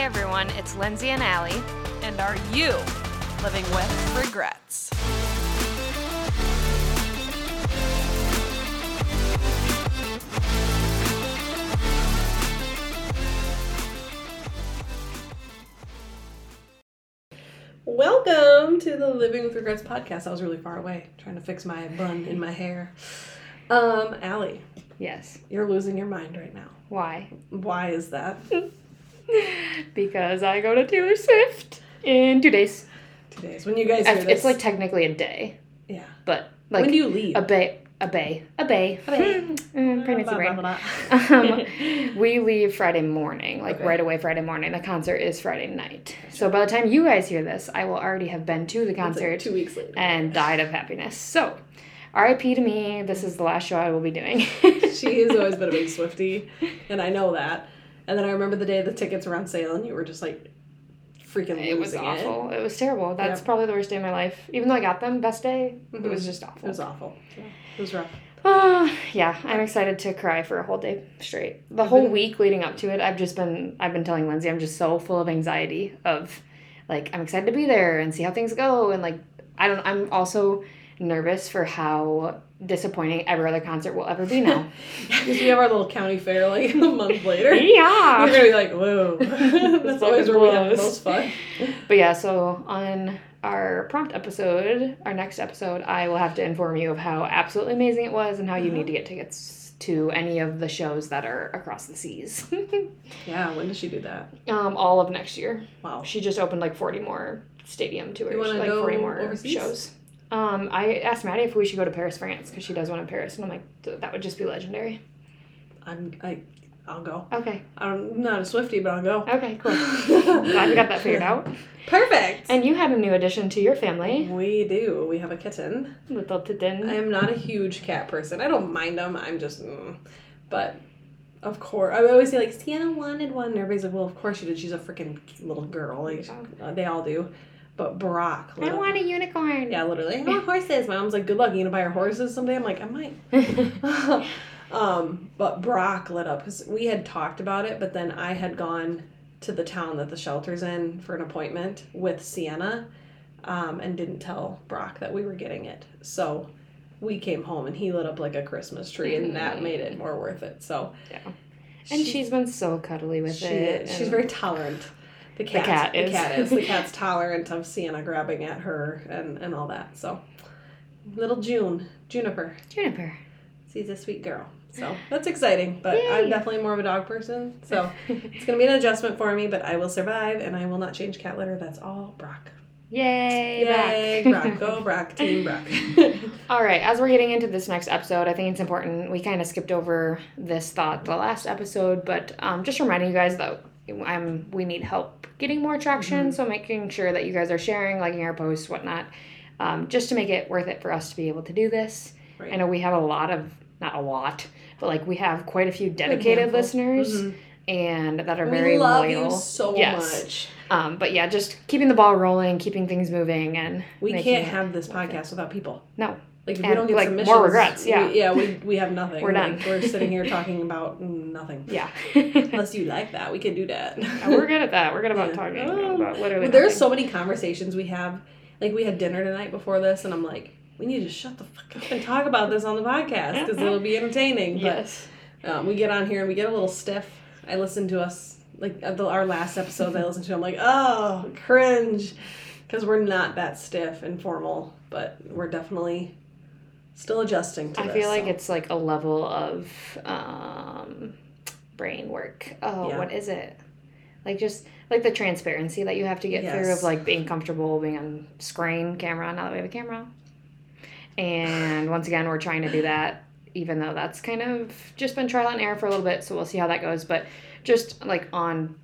everyone, it's Lindsey and Allie. And are you living with regrets? Welcome to the Living with Regrets podcast. I was really far away trying to fix my bun in my hair. Um, Allie, Yes. you're losing your mind right now. Why? Why is that? Because I go to Taylor Swift in two days. Two days. When you guys hear It's, this, it's like technically a day, yeah. but like when do you leave? a bay, a bay, a bay, A bay. Mm, pregnancy brain. um, we leave Friday morning, like Okay. right away Friday morning. The concert is Friday night. So by the time you guys hear this, I will already have been to the It's like concert two weeks later. and died of happiness. So, RIP to me. This is the last show I will be doing. she has always been a big Swiftie, and I know that. And then I remember the day the tickets were on sale, and you were just like freaking It was awful. It. was terrible. That's Yeah. probably the worst day of my life. Even though I got them, best day, it was just awful. It was awful. Yeah, it was rough. Ah, yeah, I'm excited to cry for a whole day straight. The whole been- week leading up to it, I've just been I've been telling Lindsey I'm just so full of anxiety of like I'm excited to be there and see how things go and like I don't I'm also nervous for how disappointing every other concert will ever be now. Because we have our little county fair like a month later. yeah. We're gonna be like, whoa. That's always where we have the most fun. But yeah, so on our prompt episode, our next episode, I will have to inform you of how absolutely amazing it was and how you need to get tickets to any of the shows that are across the seas. Yeah, when does she do that? um, all of next year. Wow. She just opened like 40 more stadium tours, like go 40 more overseas? shows. Um, I asked Maddie if we should go to Paris, France, because she does one in Paris, and I'm like, that would just be legendary. I'm I I'll go. Okay, I'm not a Swiftie, but I'll go. okay, cool. Glad we got that figured out. Perfect. And you had a new addition to your family, we do. We have a kitten. little Titin. I am not a huge cat person. I don't mind them. I'm just, mm. but of course, I always say like Sienna wanted one. And everybody's like, well, of course she did. She's a freaking little girl. Like uh, they all do. But Brock. I want a unicorn. Yeah, literally. I want horses. My mom's like, good luck. You gonna buy her horses someday? I'm like, I might. um, but Brock lit up because we had talked about it, but then I had gone to the town that the shelter's in for an appointment with Sienna, um, and didn't tell Brock that we were getting it. So we came home and he lit up like a Christmas tree, and that made it more worth it. So Yeah. and she- she's been so cuddly with she it. is. She's very tolerant. The cat, cat the is. cat is. The cat's tolerant of Sienna grabbing at her and, and all that. So, little June, Juniper, Juniper. she's a sweet girl. So that's exciting. But I'm definitely more of a dog person. So it's gonna be an adjustment for me, but I will survive and I will not change cat litter. That's all Brock. Yay, Yay, Brock. Brock. Go Brock, team Brock. All right, as we're getting into this next episode, I think it's important. We kind of skipped over this thought the last episode, but um, just reminding you guys that um, we need help getting more traction. Mm-hmm. So making sure that you guys are sharing, liking our posts, whatnot, um, just to make it worth it for us to be able to do this. Right. I know we have a lot of, not a lot, but like we have quite a few dedicated listeners. Mhm. And that are very we love loyal. you so Yes. much. Um, but yeah, just keeping the ball rolling, keeping things moving, and We can't have this podcast without people. No. Like if we don't get like, more regrets, yeah. we, yeah, we, we have nothing. We're done. Like, we're sitting here talking about nothing. Yeah. Unless you like that, we can do that. We're good at that. We're good about Yeah. talking Oh. about literally. There's so many conversations we have. Like we had dinner tonight before this, and I'm like, we need to shut the fuck up and talk about this on the podcast because it'll be entertaining. Yes. But um, we get on here and we get a little stiff. I listen to us like the, our last episode. I listened to. I'm like, oh, cringe, because we're not that stiff and formal, but we're definitely still adjusting to I this. feel like so. it's like a level of um, brain work. Oh, Yeah. what is it? Like just like the transparency that you have to get through Yes. of like being comfortable being on screen camera. Now that we have a camera, and once again, we're trying to do that. Even though that's kind of just been trial and error for a little bit, so we'll see how that goes. But just like on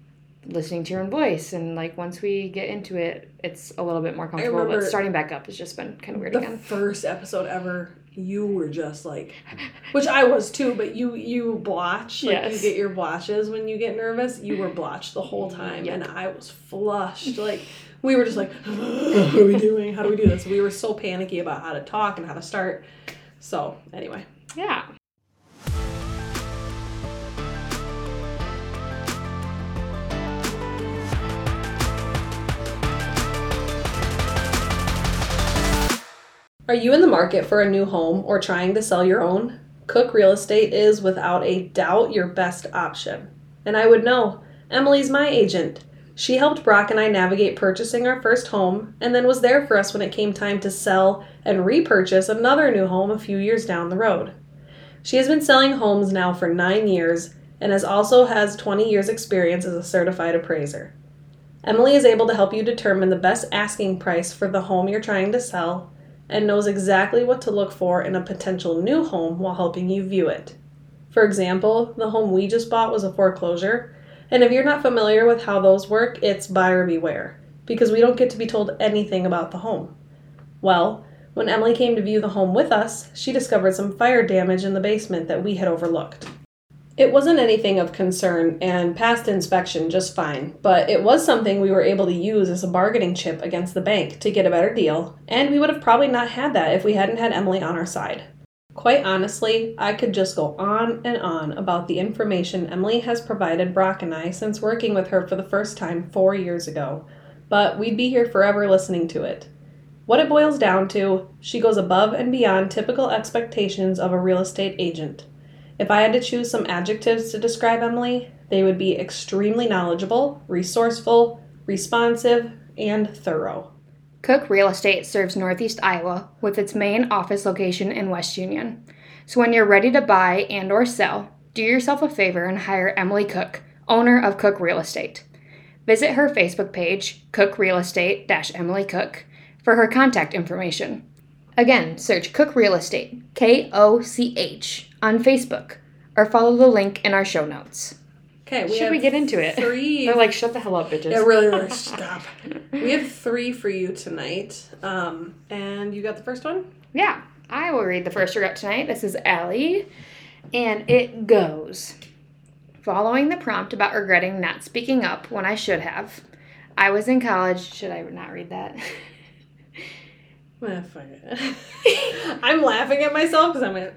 listening to your own voice, and like once we get into it, it's a little bit more comfortable. remember But starting back up has just been kind of weird the again. first episode ever you were just like which i was too but you you blotch like Yes. you get your blotches when you get nervous you were blotched the whole time Yep. and i was flushed like we were just like what are we doing how do we do this we were so panicky about how to talk and how to start so anyway Yeah. Are you in the market for a new home or trying to sell your own? Koch Real Estate is without a doubt your best option. And I would know. Emily's my agent. She helped Brock and I navigate purchasing our first home and then was there for us when it came time to sell and repurchase another new home a few years down the road. She has been selling homes now for 9 years and has also has 20 years experience as a certified appraiser. Emily is able to help you determine the best asking price for the home you're trying to sell and knows exactly what to look for in a potential new home while helping you view it. For example, the home we just bought was a foreclosure, and if you're not familiar with how those work, it's buyer beware because we don't get to be told anything about the home. Well, when Emily came to view the home with us, she discovered some fire damage in the basement that we had overlooked. It wasn't anything of concern and passed inspection just fine, but it was something we were able to use as a bargaining chip against the bank to get a better deal, and we would have probably not had that if we hadn't had Emily on our side. Quite honestly, I could just go on and on about the information Emily has provided Brock and I since working with her for the first time four years ago, but we'd be here forever listening to it. What it boils down to, she goes above and beyond typical expectations of a real estate agent. If I had to choose some adjectives to describe Emily, they would be extremely knowledgeable, resourceful, responsive, and thorough. Koch Real Estate serves Northeast Iowa with its main office location in West Union. So when you're ready to buy and or sell, do yourself a favor and hire Emily Koch, owner of Koch Real Estate. Visit her Facebook page, Koch Real Estate Emily Koch, for her contact information. Again, search Koch Real Estate, K O C H, on Facebook, or follow the link in our show notes. Okay, Should we get into it? Three. They're like, shut the hell up, bitches. Yeah, really, really stop. We have three for you tonight. Um, and you got the first one? Yeah, I will read the first regret tonight. This is Allie, and it goes. Following the prompt about regretting not speaking up when I should have, I was in college. Should I not read that? Ah, fuck it. I'm laughing at myself because I'm like,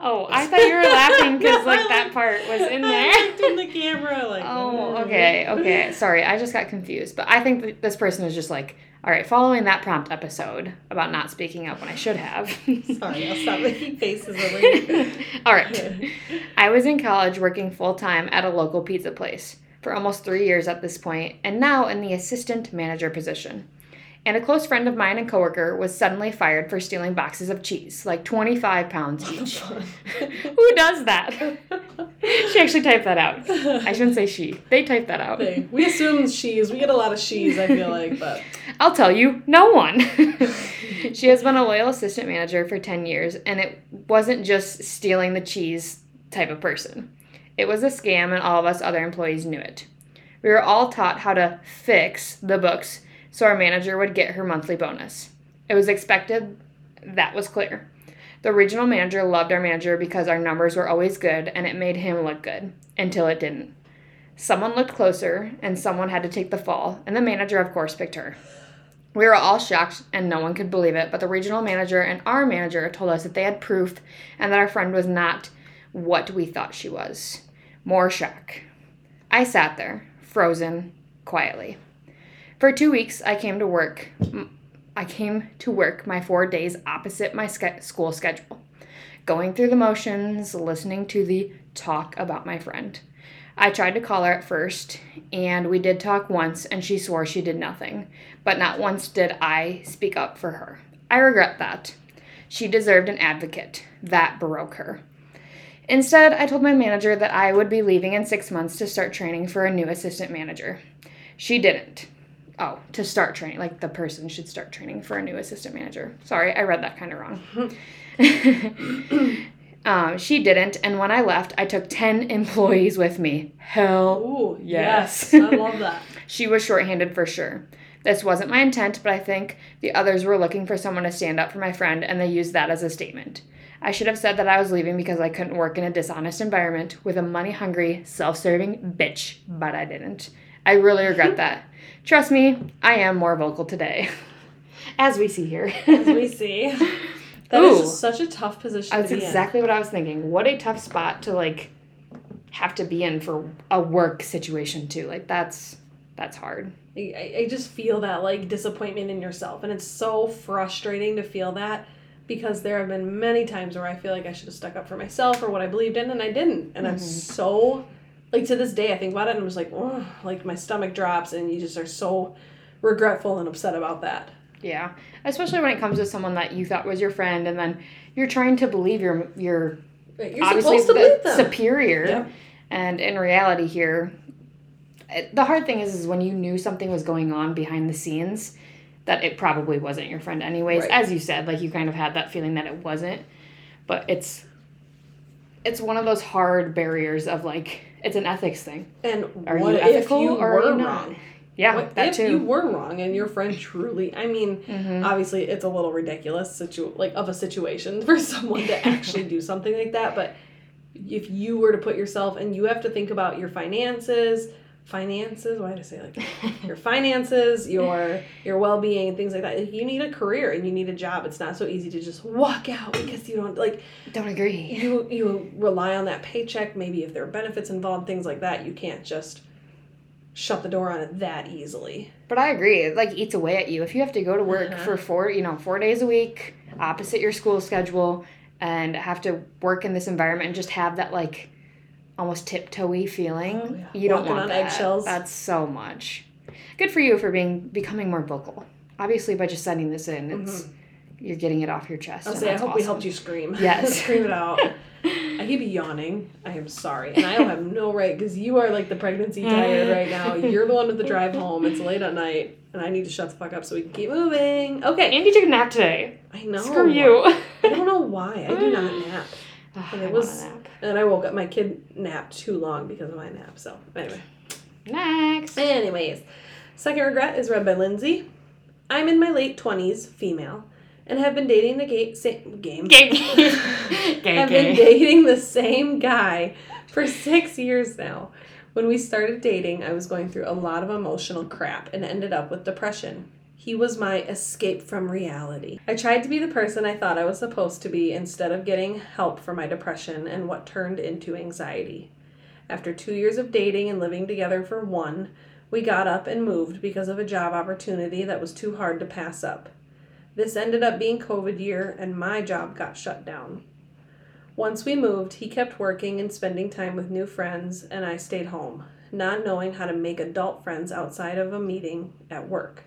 Oh, I thought you were laughing because like that part was in there. I looked in the camera like. Oh, oh okay, okay. Sorry, I just got confused. But I think this person is just like, all right, following that prompt episode about not speaking up when I should have. Sorry, I'll stop making faces all right. I was in college working full time at a local pizza place for almost three years at this point, and now in the assistant manager position. And a close friend of mine and coworker was suddenly fired for stealing boxes of cheese, like 25 pounds oh, each. Who does that? She actually typed that out. I shouldn't say she. They typed that out. We assume she's. We get a lot of she's. I feel like, but I'll tell you, no one. she has been a loyal assistant manager for 10 years, and it wasn't just stealing the cheese type of person. It was a scam, and all of us other employees knew it. We were all taught how to fix the books so our manager would get her monthly bonus. It was expected, that was clear. The regional manager loved our manager because our numbers were always good and it made him look good, until it didn't. Someone looked closer, and someone had to take the fall, and the manager, of course, picked her. We were all shocked and no one could believe it, but the regional manager and our manager told us that they had proof and that our friend was not what we thought she was. More shock. I sat there, frozen, quietly. For two weeks, I came to work. I came to work my four days opposite my ske- school schedule, going through the motions, listening to the talk about my friend. I tried to call her at first, and we did talk once, and she swore she did nothing, but not once did I speak up for her. I regret that. She deserved an advocate. That broke her. Instead, I told my manager that I would be leaving in six months to start training for a new assistant manager. She didn't. Oh, to start training. Like the person should start training for a new assistant manager. Sorry, I read that kind of wrong. um, she didn't, and when I left, I took 10 employees with me. Hell ooh, Yes. yes, I love that. she was shorthanded for sure. This wasn't my intent, but I think the others were looking for someone to stand up for my friend, and they used that as a statement. I should have said that I was leaving because I couldn't work in a dishonest environment with a money hungry, self serving bitch, but I didn't. I really regret that. Trust me, I am more vocal today. As we see here. As we see, that is Ooh. just such a tough position That's to be exactly what I was thinking. What a tough spot to like have to be in for a work situation too. Like that's that's hard. I, I just feel that like disappointment in yourself and it's so frustrating to feel that because there have been many times where I feel like I should have stuck up for myself or what I believed in and I didn't and I'm mm-hmm. so like to this day I think about it and I'm just like oh like my stomach drops and you just are so regretful and upset about that. Yeah, especially when it comes to someone that you thought was your friend, and then you're trying to believe you're you're you're obviously supposed to believe the superior, and in reality here, it- the hard thing is is when you knew something was going on behind the scenes, that it probably wasn't your friend anyways. Right. As you said, like you kind of had that feeling that it wasn't, but it's it's one of those hard barriers of like it's an ethics thing. and Are what you if ethical you or are you not? wrong Yeah, what that if too. you were wrong and your friend truly I mean Mhm. obviously it's a little ridiculous situ like of a situation for someone to actually do something like that but if you were to put yourself and you have to think about your finances finances why did i say like your finances your your well-being things like that you need a career and you need a job it's not so easy to just walk out because you don't like Don't agree. you you rely on that paycheck maybe if there are benefits involved things like that you can't just shut the door on it that easily But I agree. It like eats away at you. If you have to go to work Uh-huh. for four, you know, four days a week, opposite your school schedule, and have to work in this environment and just have that like almost tiptoey feeling, Oh, yeah. you don't want on that. eggshells. That's so much. Good for you for being becoming more vocal. Obviously, by just sending this in, it's you're getting it off your chest. Mm-hmm. I'll say I hope we helped you scream. Yes. scream it out. I keep yawning. I am sorry, and I don't have no right because you are like the pregnancy tired right now. You're the one with the drive home. It's late at night, and I need to shut the fuck up so we can keep moving. Okay, Andy took a nap today. I know. Screw you. I don't know why. I do not nap, And I it was- and I woke up. My kid napped too long because of my nap. So anyway. Next. Anyways, second regret is read by Lindsey. I'm in my late twenties, female, and have been dating the ga- same game. Gay. Gay. I've been dating the same guy for six years now. When we started dating, I was going through a lot of emotional crap and ended up with depression. He was my escape from reality. I tried to be the person I thought I was supposed to be instead of getting help for my depression and what turned into anxiety. After two years of dating and living together for one, we got up and moved because of a job opportunity that was too hard to pass up. This ended up being COVID year and my job got shut down. Once we moved, he kept working and spending time with new friends, and I stayed home, not knowing how to make adult friends outside of a meeting at work.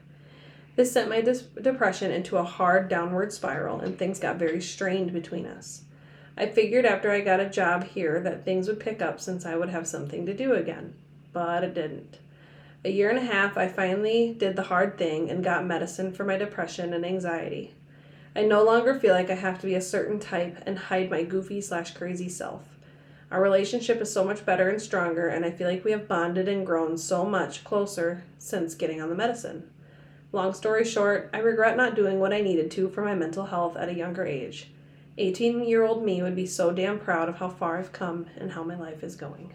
This sent my depression into a hard downward spiral, and things got very strained between us. I figured after I got a job here that things would pick up since I would have something to do again, but it didn't. A year and a half, I finally did the hard thing and got medicine for my depression and anxiety. I no longer feel like I have to be a certain type and hide my goofy slash crazy self. Our relationship is so much better and stronger, and I feel like we have bonded and grown so much closer since getting on the medicine. Long story short, I regret not doing what I needed to for my mental health at a younger age. 18 year old me would be so damn proud of how far I've come and how my life is going.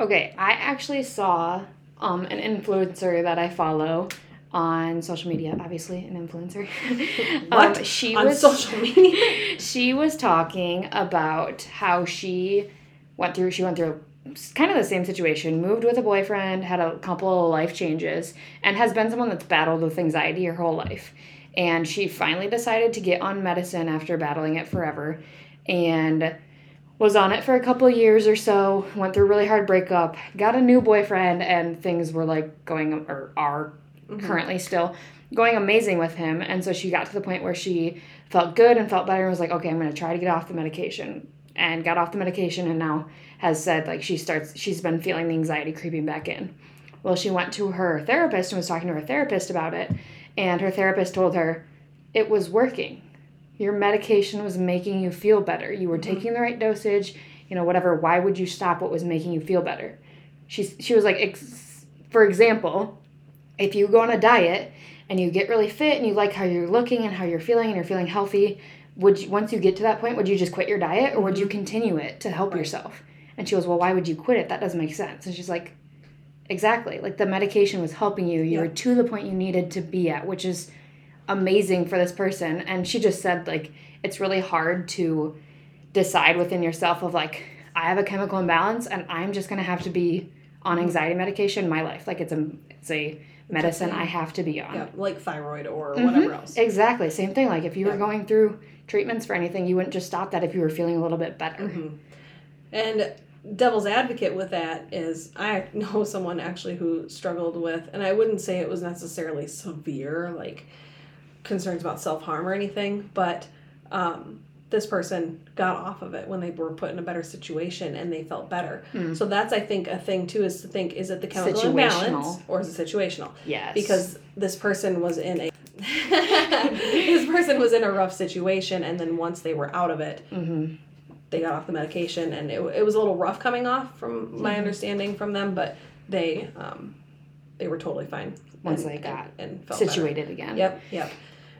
Okay, I actually saw um, an influencer that I follow on social media. Obviously, an influencer. What? Um, she On was social media? she was talking about how she went through. She went through kind of the same situation. Moved with a boyfriend, had a couple of life changes, and has been someone that's battled with anxiety her whole life. And she finally decided to get on medicine after battling it forever, and was on it for a couple of years or so, went through a really hard breakup, got a new boyfriend, and things were like going, or are mm-hmm. currently still going amazing with him. And so she got to the point where she felt good and felt better and was like, okay, I'm going to try to get off the medication. And got off the medication and now has said, like, she starts, she's been feeling the anxiety creeping back in. Well, she went to her therapist and was talking to her therapist about it. And her therapist told her it was working your medication was making you feel better. You were mm-hmm. taking the right dosage, you know, whatever. Why would you stop what was making you feel better? She she was like, ex- for example, if you go on a diet and you get really fit and you like how you're looking and how you're feeling and you're feeling healthy, would you, once you get to that point, would you just quit your diet or would you continue it to help yourself? And she goes, well, why would you quit it? That doesn't make sense. And she's like, exactly. Like the medication was helping you. You Yeah. were to the point you needed to be at, which is amazing for this person and she just said like it's really hard to decide within yourself of like i have a chemical imbalance and i'm just going to have to be on anxiety medication my life. Like it's a it's a medicine. I have to be on. Yeah, like thyroid or Mhm. whatever else. Exactly. Same thing. Like if you were going through treatments for anything, you wouldn't just stop that if you were feeling a little bit better. hmm And devil's advocate with that is I know someone actually who struggled with, and I wouldn't say it was necessarily severe, like concerns about self harm or anything, but um, this person got off of it when they were put in a better situation and they felt better. Hmm. So that's I think a thing too is to think is it the chemical imbalance or is it situational? Yes. because this person was in a this person was in a rough situation and then once they were out of it hmm they got off the medication and it, it was a little rough coming off from my Mhm. understanding from them but they um they were totally fine Once and- they got and, and felt better. situated again. yep yep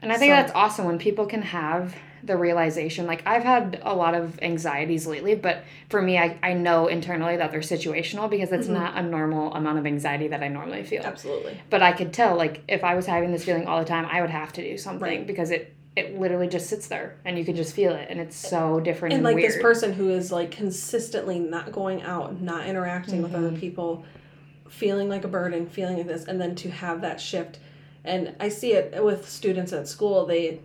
And I think So- that's awesome when people can have the realization. Like I've had a lot of anxieties lately, but for me, I, I know internally that they're situational because it's Mhm. not a normal amount of anxiety that I normally feel. absolutely But I could tell, like, if I was having this feeling all the time, I would have to do something Right. because it it literally just sits there and you can just feel it and it's so different and and, like weird. this person who is like consistently not going out not interacting with other Mhm. people feeling like a burden feeling like this and then to have that shift and i see it with students at school they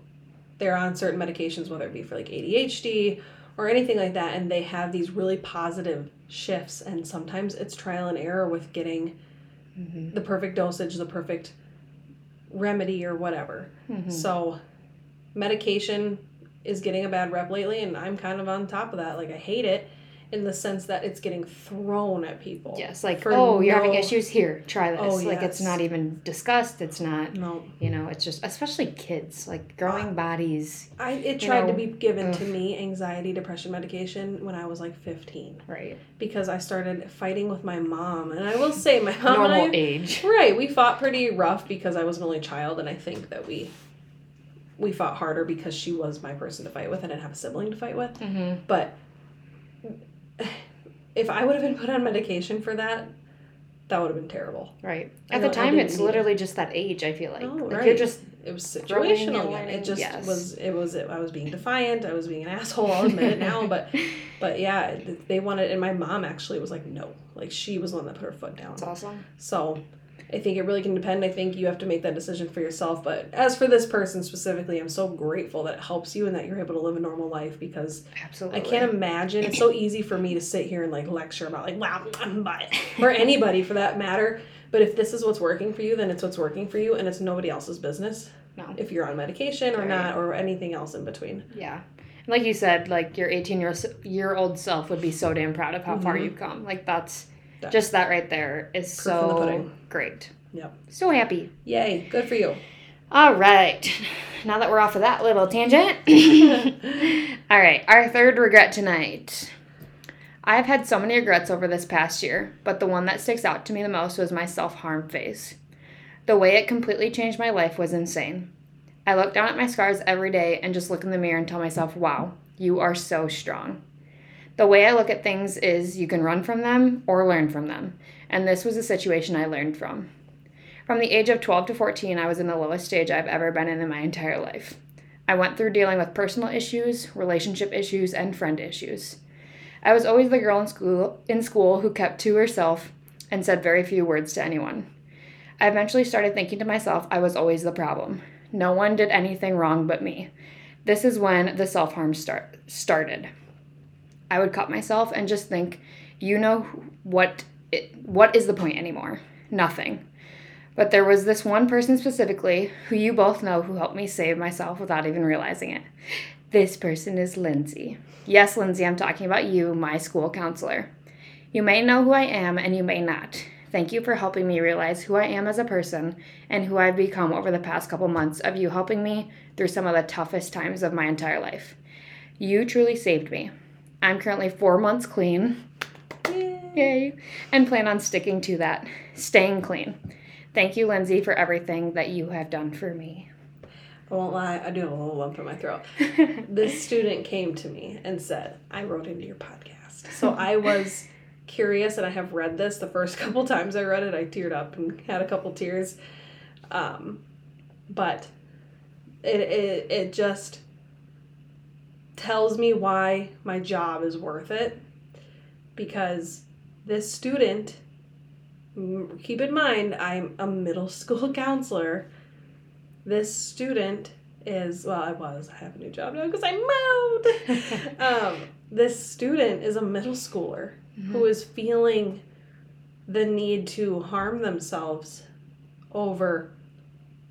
they're on certain medications whether it be for like adhd or anything like that and they have these really positive shifts and sometimes it's trial and error with getting Mhm. the perfect dosage the perfect remedy or whatever Mhm. so medication is getting a bad rep lately and I'm kind of on top of that. Like I hate it in the sense that it's getting thrown at people. Yes, like oh, you're having issues here. Try this. Oh, Like it's not even discussed. It's not. No. You know, it's just especially kids like growing bodies. I it tried to be given to me anxiety depression medication when I was like 15 Right. because I started fighting with my mom and I will say my mom Normal and I age. Right, we fought pretty rough because I was an only child and I think that we we fought harder because she was my person to fight with. And I didn't have a sibling to fight with. Mm-hmm. But if I would have been put on medication for that, that would have been terrible. Right. At the time, it's it. literally just that age. I feel like. Oh, like You're just It was situational It just yes. was. It was. I was being defiant. I was being an asshole. I'll admit it now. But, but yeah, they wanted, and my mom actually was like, no, like she was the one that put her foot down. That's awesome. So I think it really can depend. I think you have to make that decision for yourself. But as for this person specifically, I'm so grateful that it helps you and that you're able to live a normal life because Absolutely. I can't imagine. It's so easy for me to sit here and like lecture about like wow, but or anybody for that matter. But if this is what's working for you, then it's what's working for you, and it's nobody else's business. No. If you're on medication or Right. not, or anything else in between. Yeah. Like you said, like your 18 year, year old self would be so damn proud of how far Mhm. you've come. Like that's Yeah. just that right there is Proof so great. Yep. So happy. Yay! Good for you. All right. Now that we're off of that little tangent. All right. Our third regret tonight. I've had so many regrets over this past year, but the one that sticks out to me the most was my self harm phase. The way it completely changed my life was insane. I look down at my scars every day and just look in the mirror and tell myself, wow, you are so strong. The way I look at things is you can run from them or learn from them, and this was a situation I learned from. From the age of 12 to 14, I was in the lowest stage I've ever been in in my entire life. I went through dealing with personal issues, relationship issues, and friend issues. I was always the girl in school in school who kept to herself and said very few words to anyone. I eventually started thinking to myself I was always the problem. No one did anything wrong but me. This is when the self-harm start started. I would cut myself and just think, you know what it, what is the point anymore? Nothing. But there was this one person specifically who you both know who helped me save myself without even realizing it. This person is Lindsey. Yes, Lindsey, I'm talking about you, my school counselor. You may know who I am and you may not. Thank you for helping me realize who I am as a person and who I've become over the past couple months of you helping me through some of the toughest times of my entire life. You truly saved me. I'm currently four months clean. Yay. And plan on sticking to that, staying clean. Thank you, Lindsey, for everything that you have done for me. I won't lie, I do have a little lump in my throat. this student came to me and said, I wrote into your podcast. So I was curious and I have read this. The first couple times I read it, I teared up and had a couple tears. Um, but it, it, it just tells me why my job is worth it because this student keep in mind, I'm a middle school counselor. This student is, well, I was, I have a new job now because I moved. um, this student is a middle schooler who is feeling the need to harm themselves over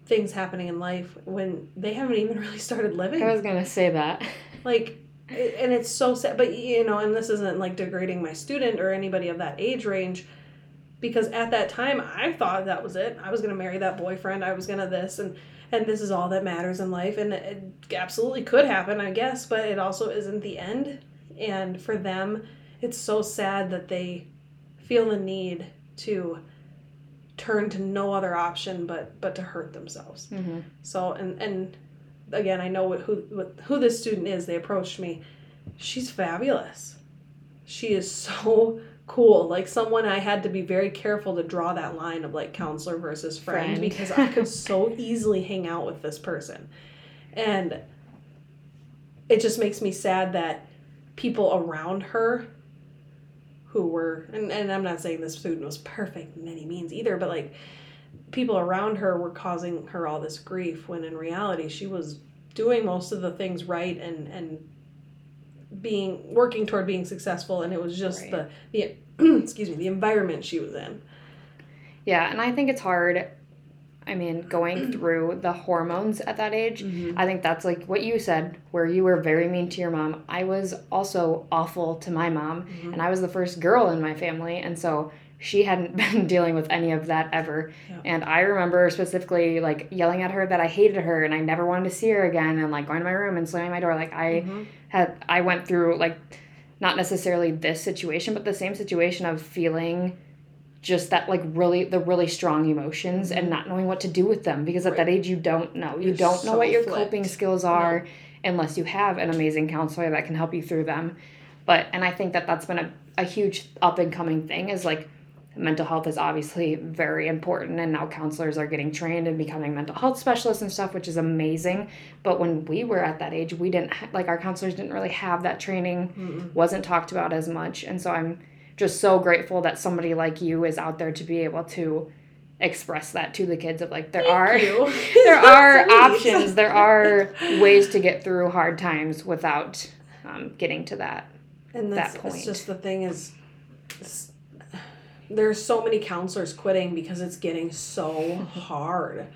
things happening in life when they haven't even really started living I was gonna say that. Like and it's so sad but you know and this isn't like degrading my student or anybody of that age range because at that time i thought that was it. I was going to marry that boyfriend i was going to this and and this is all that matters in life and it absolutely could happen i guess but it also isn't the end. And for them it's so sad that they feel the need to turn to no other option but but to hurt themselves. Hmm so and and again, I know what, who what, who this student is. They approached me. She's fabulous. She is so cool. Like someone I had to be very careful to draw that line of like counselor versus friend, Friend. because I could so easily hang out with this person. And it just makes me sad that people around her who were and, and I'm not saying this student was perfect in any means either, but like people around her were causing her all this grief when in reality she was doing most of the things right and and being working toward being successful and it was just Right. the the excuse me the environment she was in Yeah, and I think it's hard. I mean, going through the hormones at that age, mm-hmm. I think that's like what you said, where you were very mean to your mom. I was also awful to my mom, mm-hmm. and I was the first girl in my family, and so she hadn't been dealing with any of that ever. Yeah. And I remember specifically like yelling at her that I hated her and I never wanted to see her again, and like going to my room and slamming my door. Like I Mhm. had, I went through like not necessarily this situation, but the same situation of feeling just that like really the really strong emotions and not knowing what to do with them because at that age you don't know you You're don't know what your flipped. coping skills are unless you have an amazing counselor that can help you through them but and i think that that's been a, a huge up and coming thing is like mental health is obviously very important and now counselors are getting trained and becoming mental health specialists and stuff which is amazing but when we were at that age we didn't ha- like our counselors didn't really have that training Mm-mm. wasn't talked about as much. And so I'm just so grateful that somebody like you is out there to be able to express that to the kids of like there Thank are there are That's sweet. options, there are ways to get through hard times without um, getting to that. and that's that point. just the thing is there's so many counselors quitting because it's getting so hard.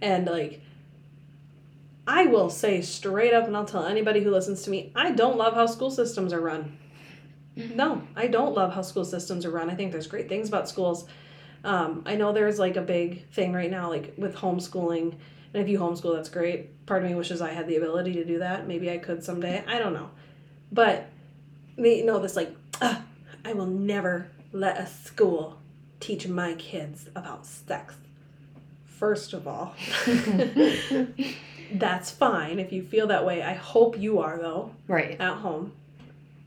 And like i will say straight up and i'll tell anybody who listens to me i don't love how school systems are run. No i don't love how school systems are run. I think there's great things about schools. Um, i know there's like a big thing right now like with homeschooling. And if you homeschool that's great. Part of me wishes i had the ability to do that. Maybe i could someday. I don't know. But you know this like "Ugh, i will never let a school teach my kids about sex first of all. That's fine if you feel that way. I hope you are though right. at home.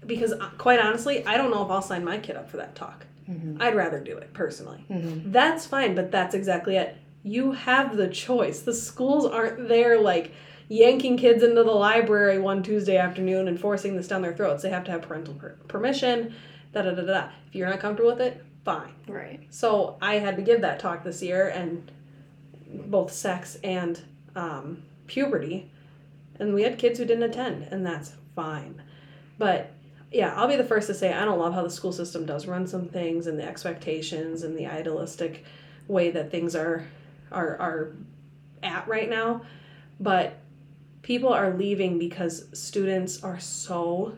Because uh, quite honestly i don't know if i'll sign my kid up for that talk. Mhm. i'd rather do it personally. Mhm. that's fine but that's exactly it. You have the choice. The schools aren't there like yanking kids into the library one tuesday afternoon and forcing this down their throats. They have to have parental per- permission da da da da if you're not comfortable with it fine Right. so I had to give that talk this year, and both sex and um, puberty, and we had kids who didn't attend, and that's fine. But yeah, I'll be the first to say I don't love how the school system does run some things, and the expectations and the idealistic way that things are are are at right now. But people are leaving because students are so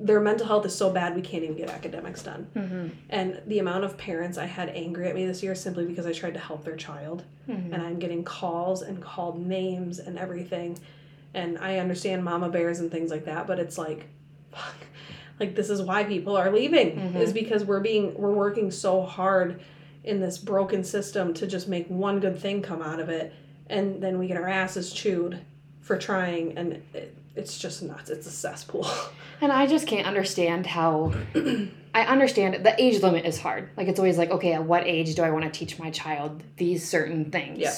their mental health is so bad we can't even get academics done. Mhm. And the amount of parents I had angry at me this year simply because I tried to help their child. Mhm. And I'm getting calls and called names and everything. And I understand mama bears and things like that, but it's like, fuck. Like this is why people are leaving Mhm. is because we're being we're working so hard in this broken system to just make one good thing come out of it, and then we get our asses chewed for trying, and it, it's just nuts. It's a cesspool. And I just can't understand how. I understand the age limit is hard. Like it's always like, okay, at what age do I want to teach my child these certain things? Yeah.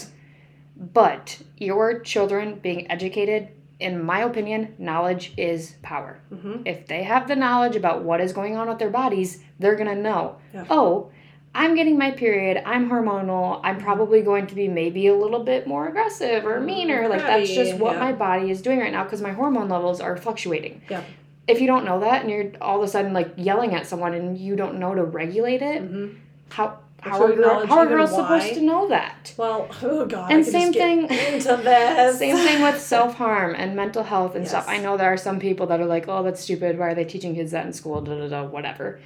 But your children being educated, in my opinion, knowledge is power. hmm If they have the knowledge about what is going on with their bodies, they're gonna know. Yeah. Oh, I'm getting my period, I'm hormonal, I'm probably going to be maybe a little bit more aggressive or meaner. Like that's just what yeah. my body is doing right now because my hormone levels are fluctuating. Yeah. If you don't know that and you're all of a sudden like yelling at someone and you don't know to regulate it, Mhm. how how are, girl, how are girls why. supposed to know that? Well, oh god. And same thing- into this. Same thing with self harm and mental health and stuff. I know there are some people that are like, oh, that's stupid. Why are they teaching kids that in school? Da da da, whatever.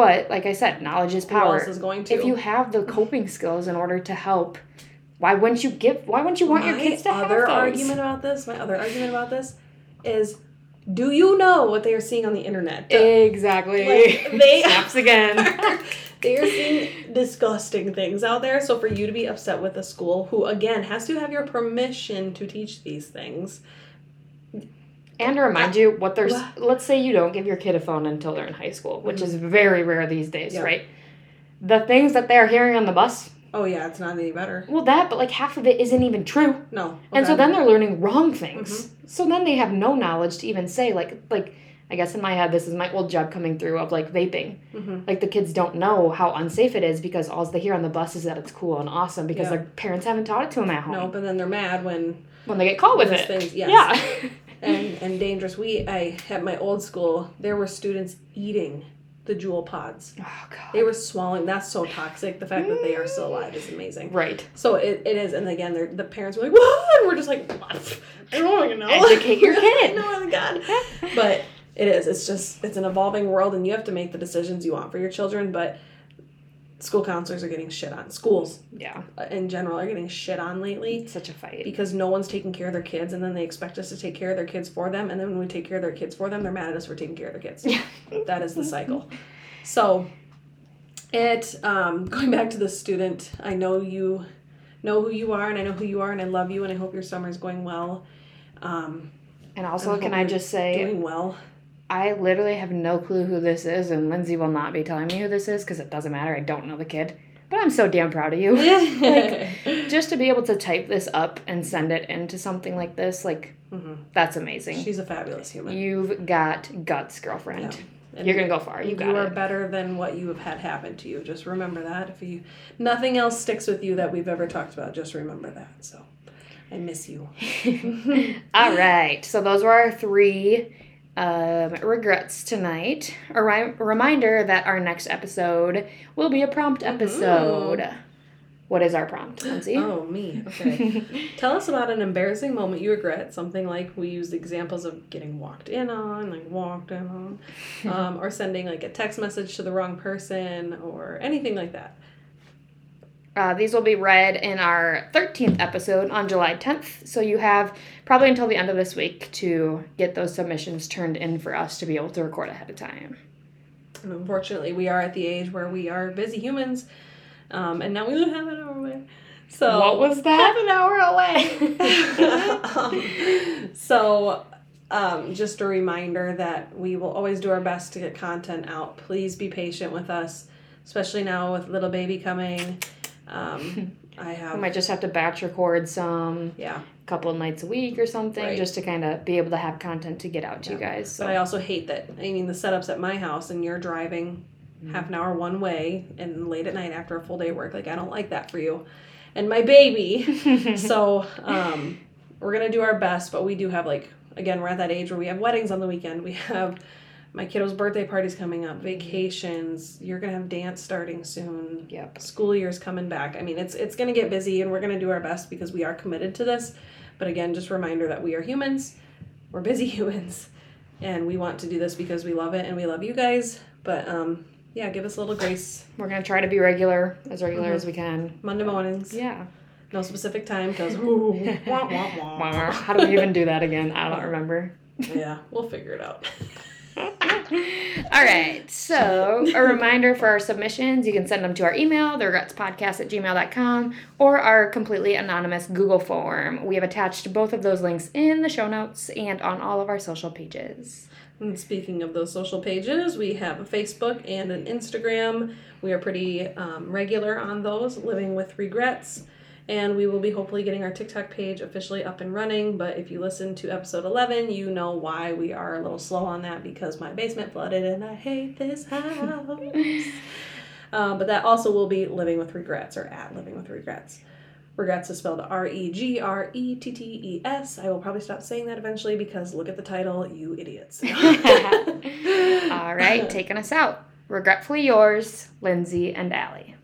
But like I said, knowledge is Who power. else is going to? If you have the coping skills in order to help, why wouldn't you give? Why wouldn't you want your kids to have those? My other argument about this, my other argument about this, is, do you know what they are seeing on the internet? Exactly. Like, they- snaps again. they are seeing disgusting things out there. So for you to be upset with a school who again has to have your permission to teach these things, and to remind you, what there's. Let's say you don't give your kid a phone until they're in high school, which Mhm. is very rare these days, Yeah. right? The things that they're hearing on the bus, oh yeah, it's not any better. well, that, but like half of it isn't even true. No. And so then they're learning wrong things. Mm-hmm. So then they have no knowledge to even say like like I guess in my head this is my old job coming through of like vaping. Mhm. Like the kids don't know how unsafe it is because all they hear on the bus is that it's cool and awesome because Yeah. their parents haven't taught it to them at home. No, but then they're mad when When they get caught with it. things, yes. Yeah. and and dangerous. We I at my old school there were students eating the Juul pods. oh god. They were swallowing. That's so toxic. The fact that they are still alive is amazing. right. So it, it is, and again, they're, the parents were like, "What?" And we're just like, "What? I don't even know." Educate your kid. no, oh god. But it is. It's just it's an evolving world, and you have to make the decisions you want for your children. But school counselors are getting shit on. Schools Yeah. uh, in general are getting shit on lately It's such a fight. because no one's taking care of their kids, and then they expect us to take care of their kids for them, and then when we take care of their kids for them, they're mad at us for taking care of their kids. Yeah. that is the cycle. So, it um, going back to the student, I know you know who you are, and I know who you are, and I love you, and I hope your summer is going well. Um, And also, I can I just say, doing well. I literally have no clue who this is, and Lindsey will not be telling me who this is because it doesn't matter. I don't know the kid. But I'm so damn proud of you. just to be able to type this up and send it into something like this, like, Mhm. that's amazing. She's a fabulous human. You've got guts, girlfriend. And You're gonna go far. You you are it. better than what you have had happen to you. Just remember that. If you nothing else sticks with you that we've ever talked about, just remember that. So, I miss you. All right. So those were our three um, regrets tonight. A ri- reminder that our next episode will be a prompt episode. What is our prompt, Lindsey? Oh, me. Okay. Tell us about an embarrassing moment you regret. Something like we used examples of getting walked in on, like walked in on, um, or sending like a text message to the wrong person, or anything like that. Uh, these will be read in our 13th episode on July 10th. So you have probably until the end of this week to get those submissions turned in for us to be able to record ahead of time. And unfortunately, we are at the age where we are busy humans, um, and now we live half an hour away. So What was that? Half an hour away. um, so, um, just a reminder that we will always do our best to get content out. Please be patient with us, especially now with little baby coming. Um, I We have, might just have to batch record some yeah, A couple of nights a week or something Right. just to kind of be able to have content to get out to you guys. So but I also hate that. I mean, the setups at my house, and you're driving half an hour one way, and late at night after a full day of work. Like, I don't like that for you, and my baby. so um, we're gonna do our best but we do have like again we're at that age where we have weddings on the weekend we have my kiddo's birthday parties coming up vacations you're gonna have dance starting soon Yep. school year's coming back i mean it's it's gonna get busy and we're gonna do our best because we are committed to this but again just a reminder that we are humans we're busy humans and we want to do this because we love it and we love you guys but um yeah give us a little grace We're to try to be regular, as regular Mhm. as we can. monday mornings Yeah. no specific time because How do we even do that again? I don't remember. yeah we'll figure it out All right. So, a reminder for our submissions you can send them to our email, the regrettespodcast at gmail.com, or our completely anonymous Google form. We have attached both of those links in the show notes and on all of our social pages. And speaking of those social pages, we have a Facebook and an Instagram. We are pretty um, regular on those, Living with Regrettes. And we will be hopefully getting our TikTok page officially up and running. But if you listen to episode 11, you know why we are a little slow on that because my basement flooded and I hate this house. Um, but that also will be Living with Regrettes or at Living with Regrettes. Regrettes is spelled R E G R E T T E S. I will probably stop saying that eventually because look at the title, you idiots. All right, taking us out. Regretfully yours, Lindsey and Allie.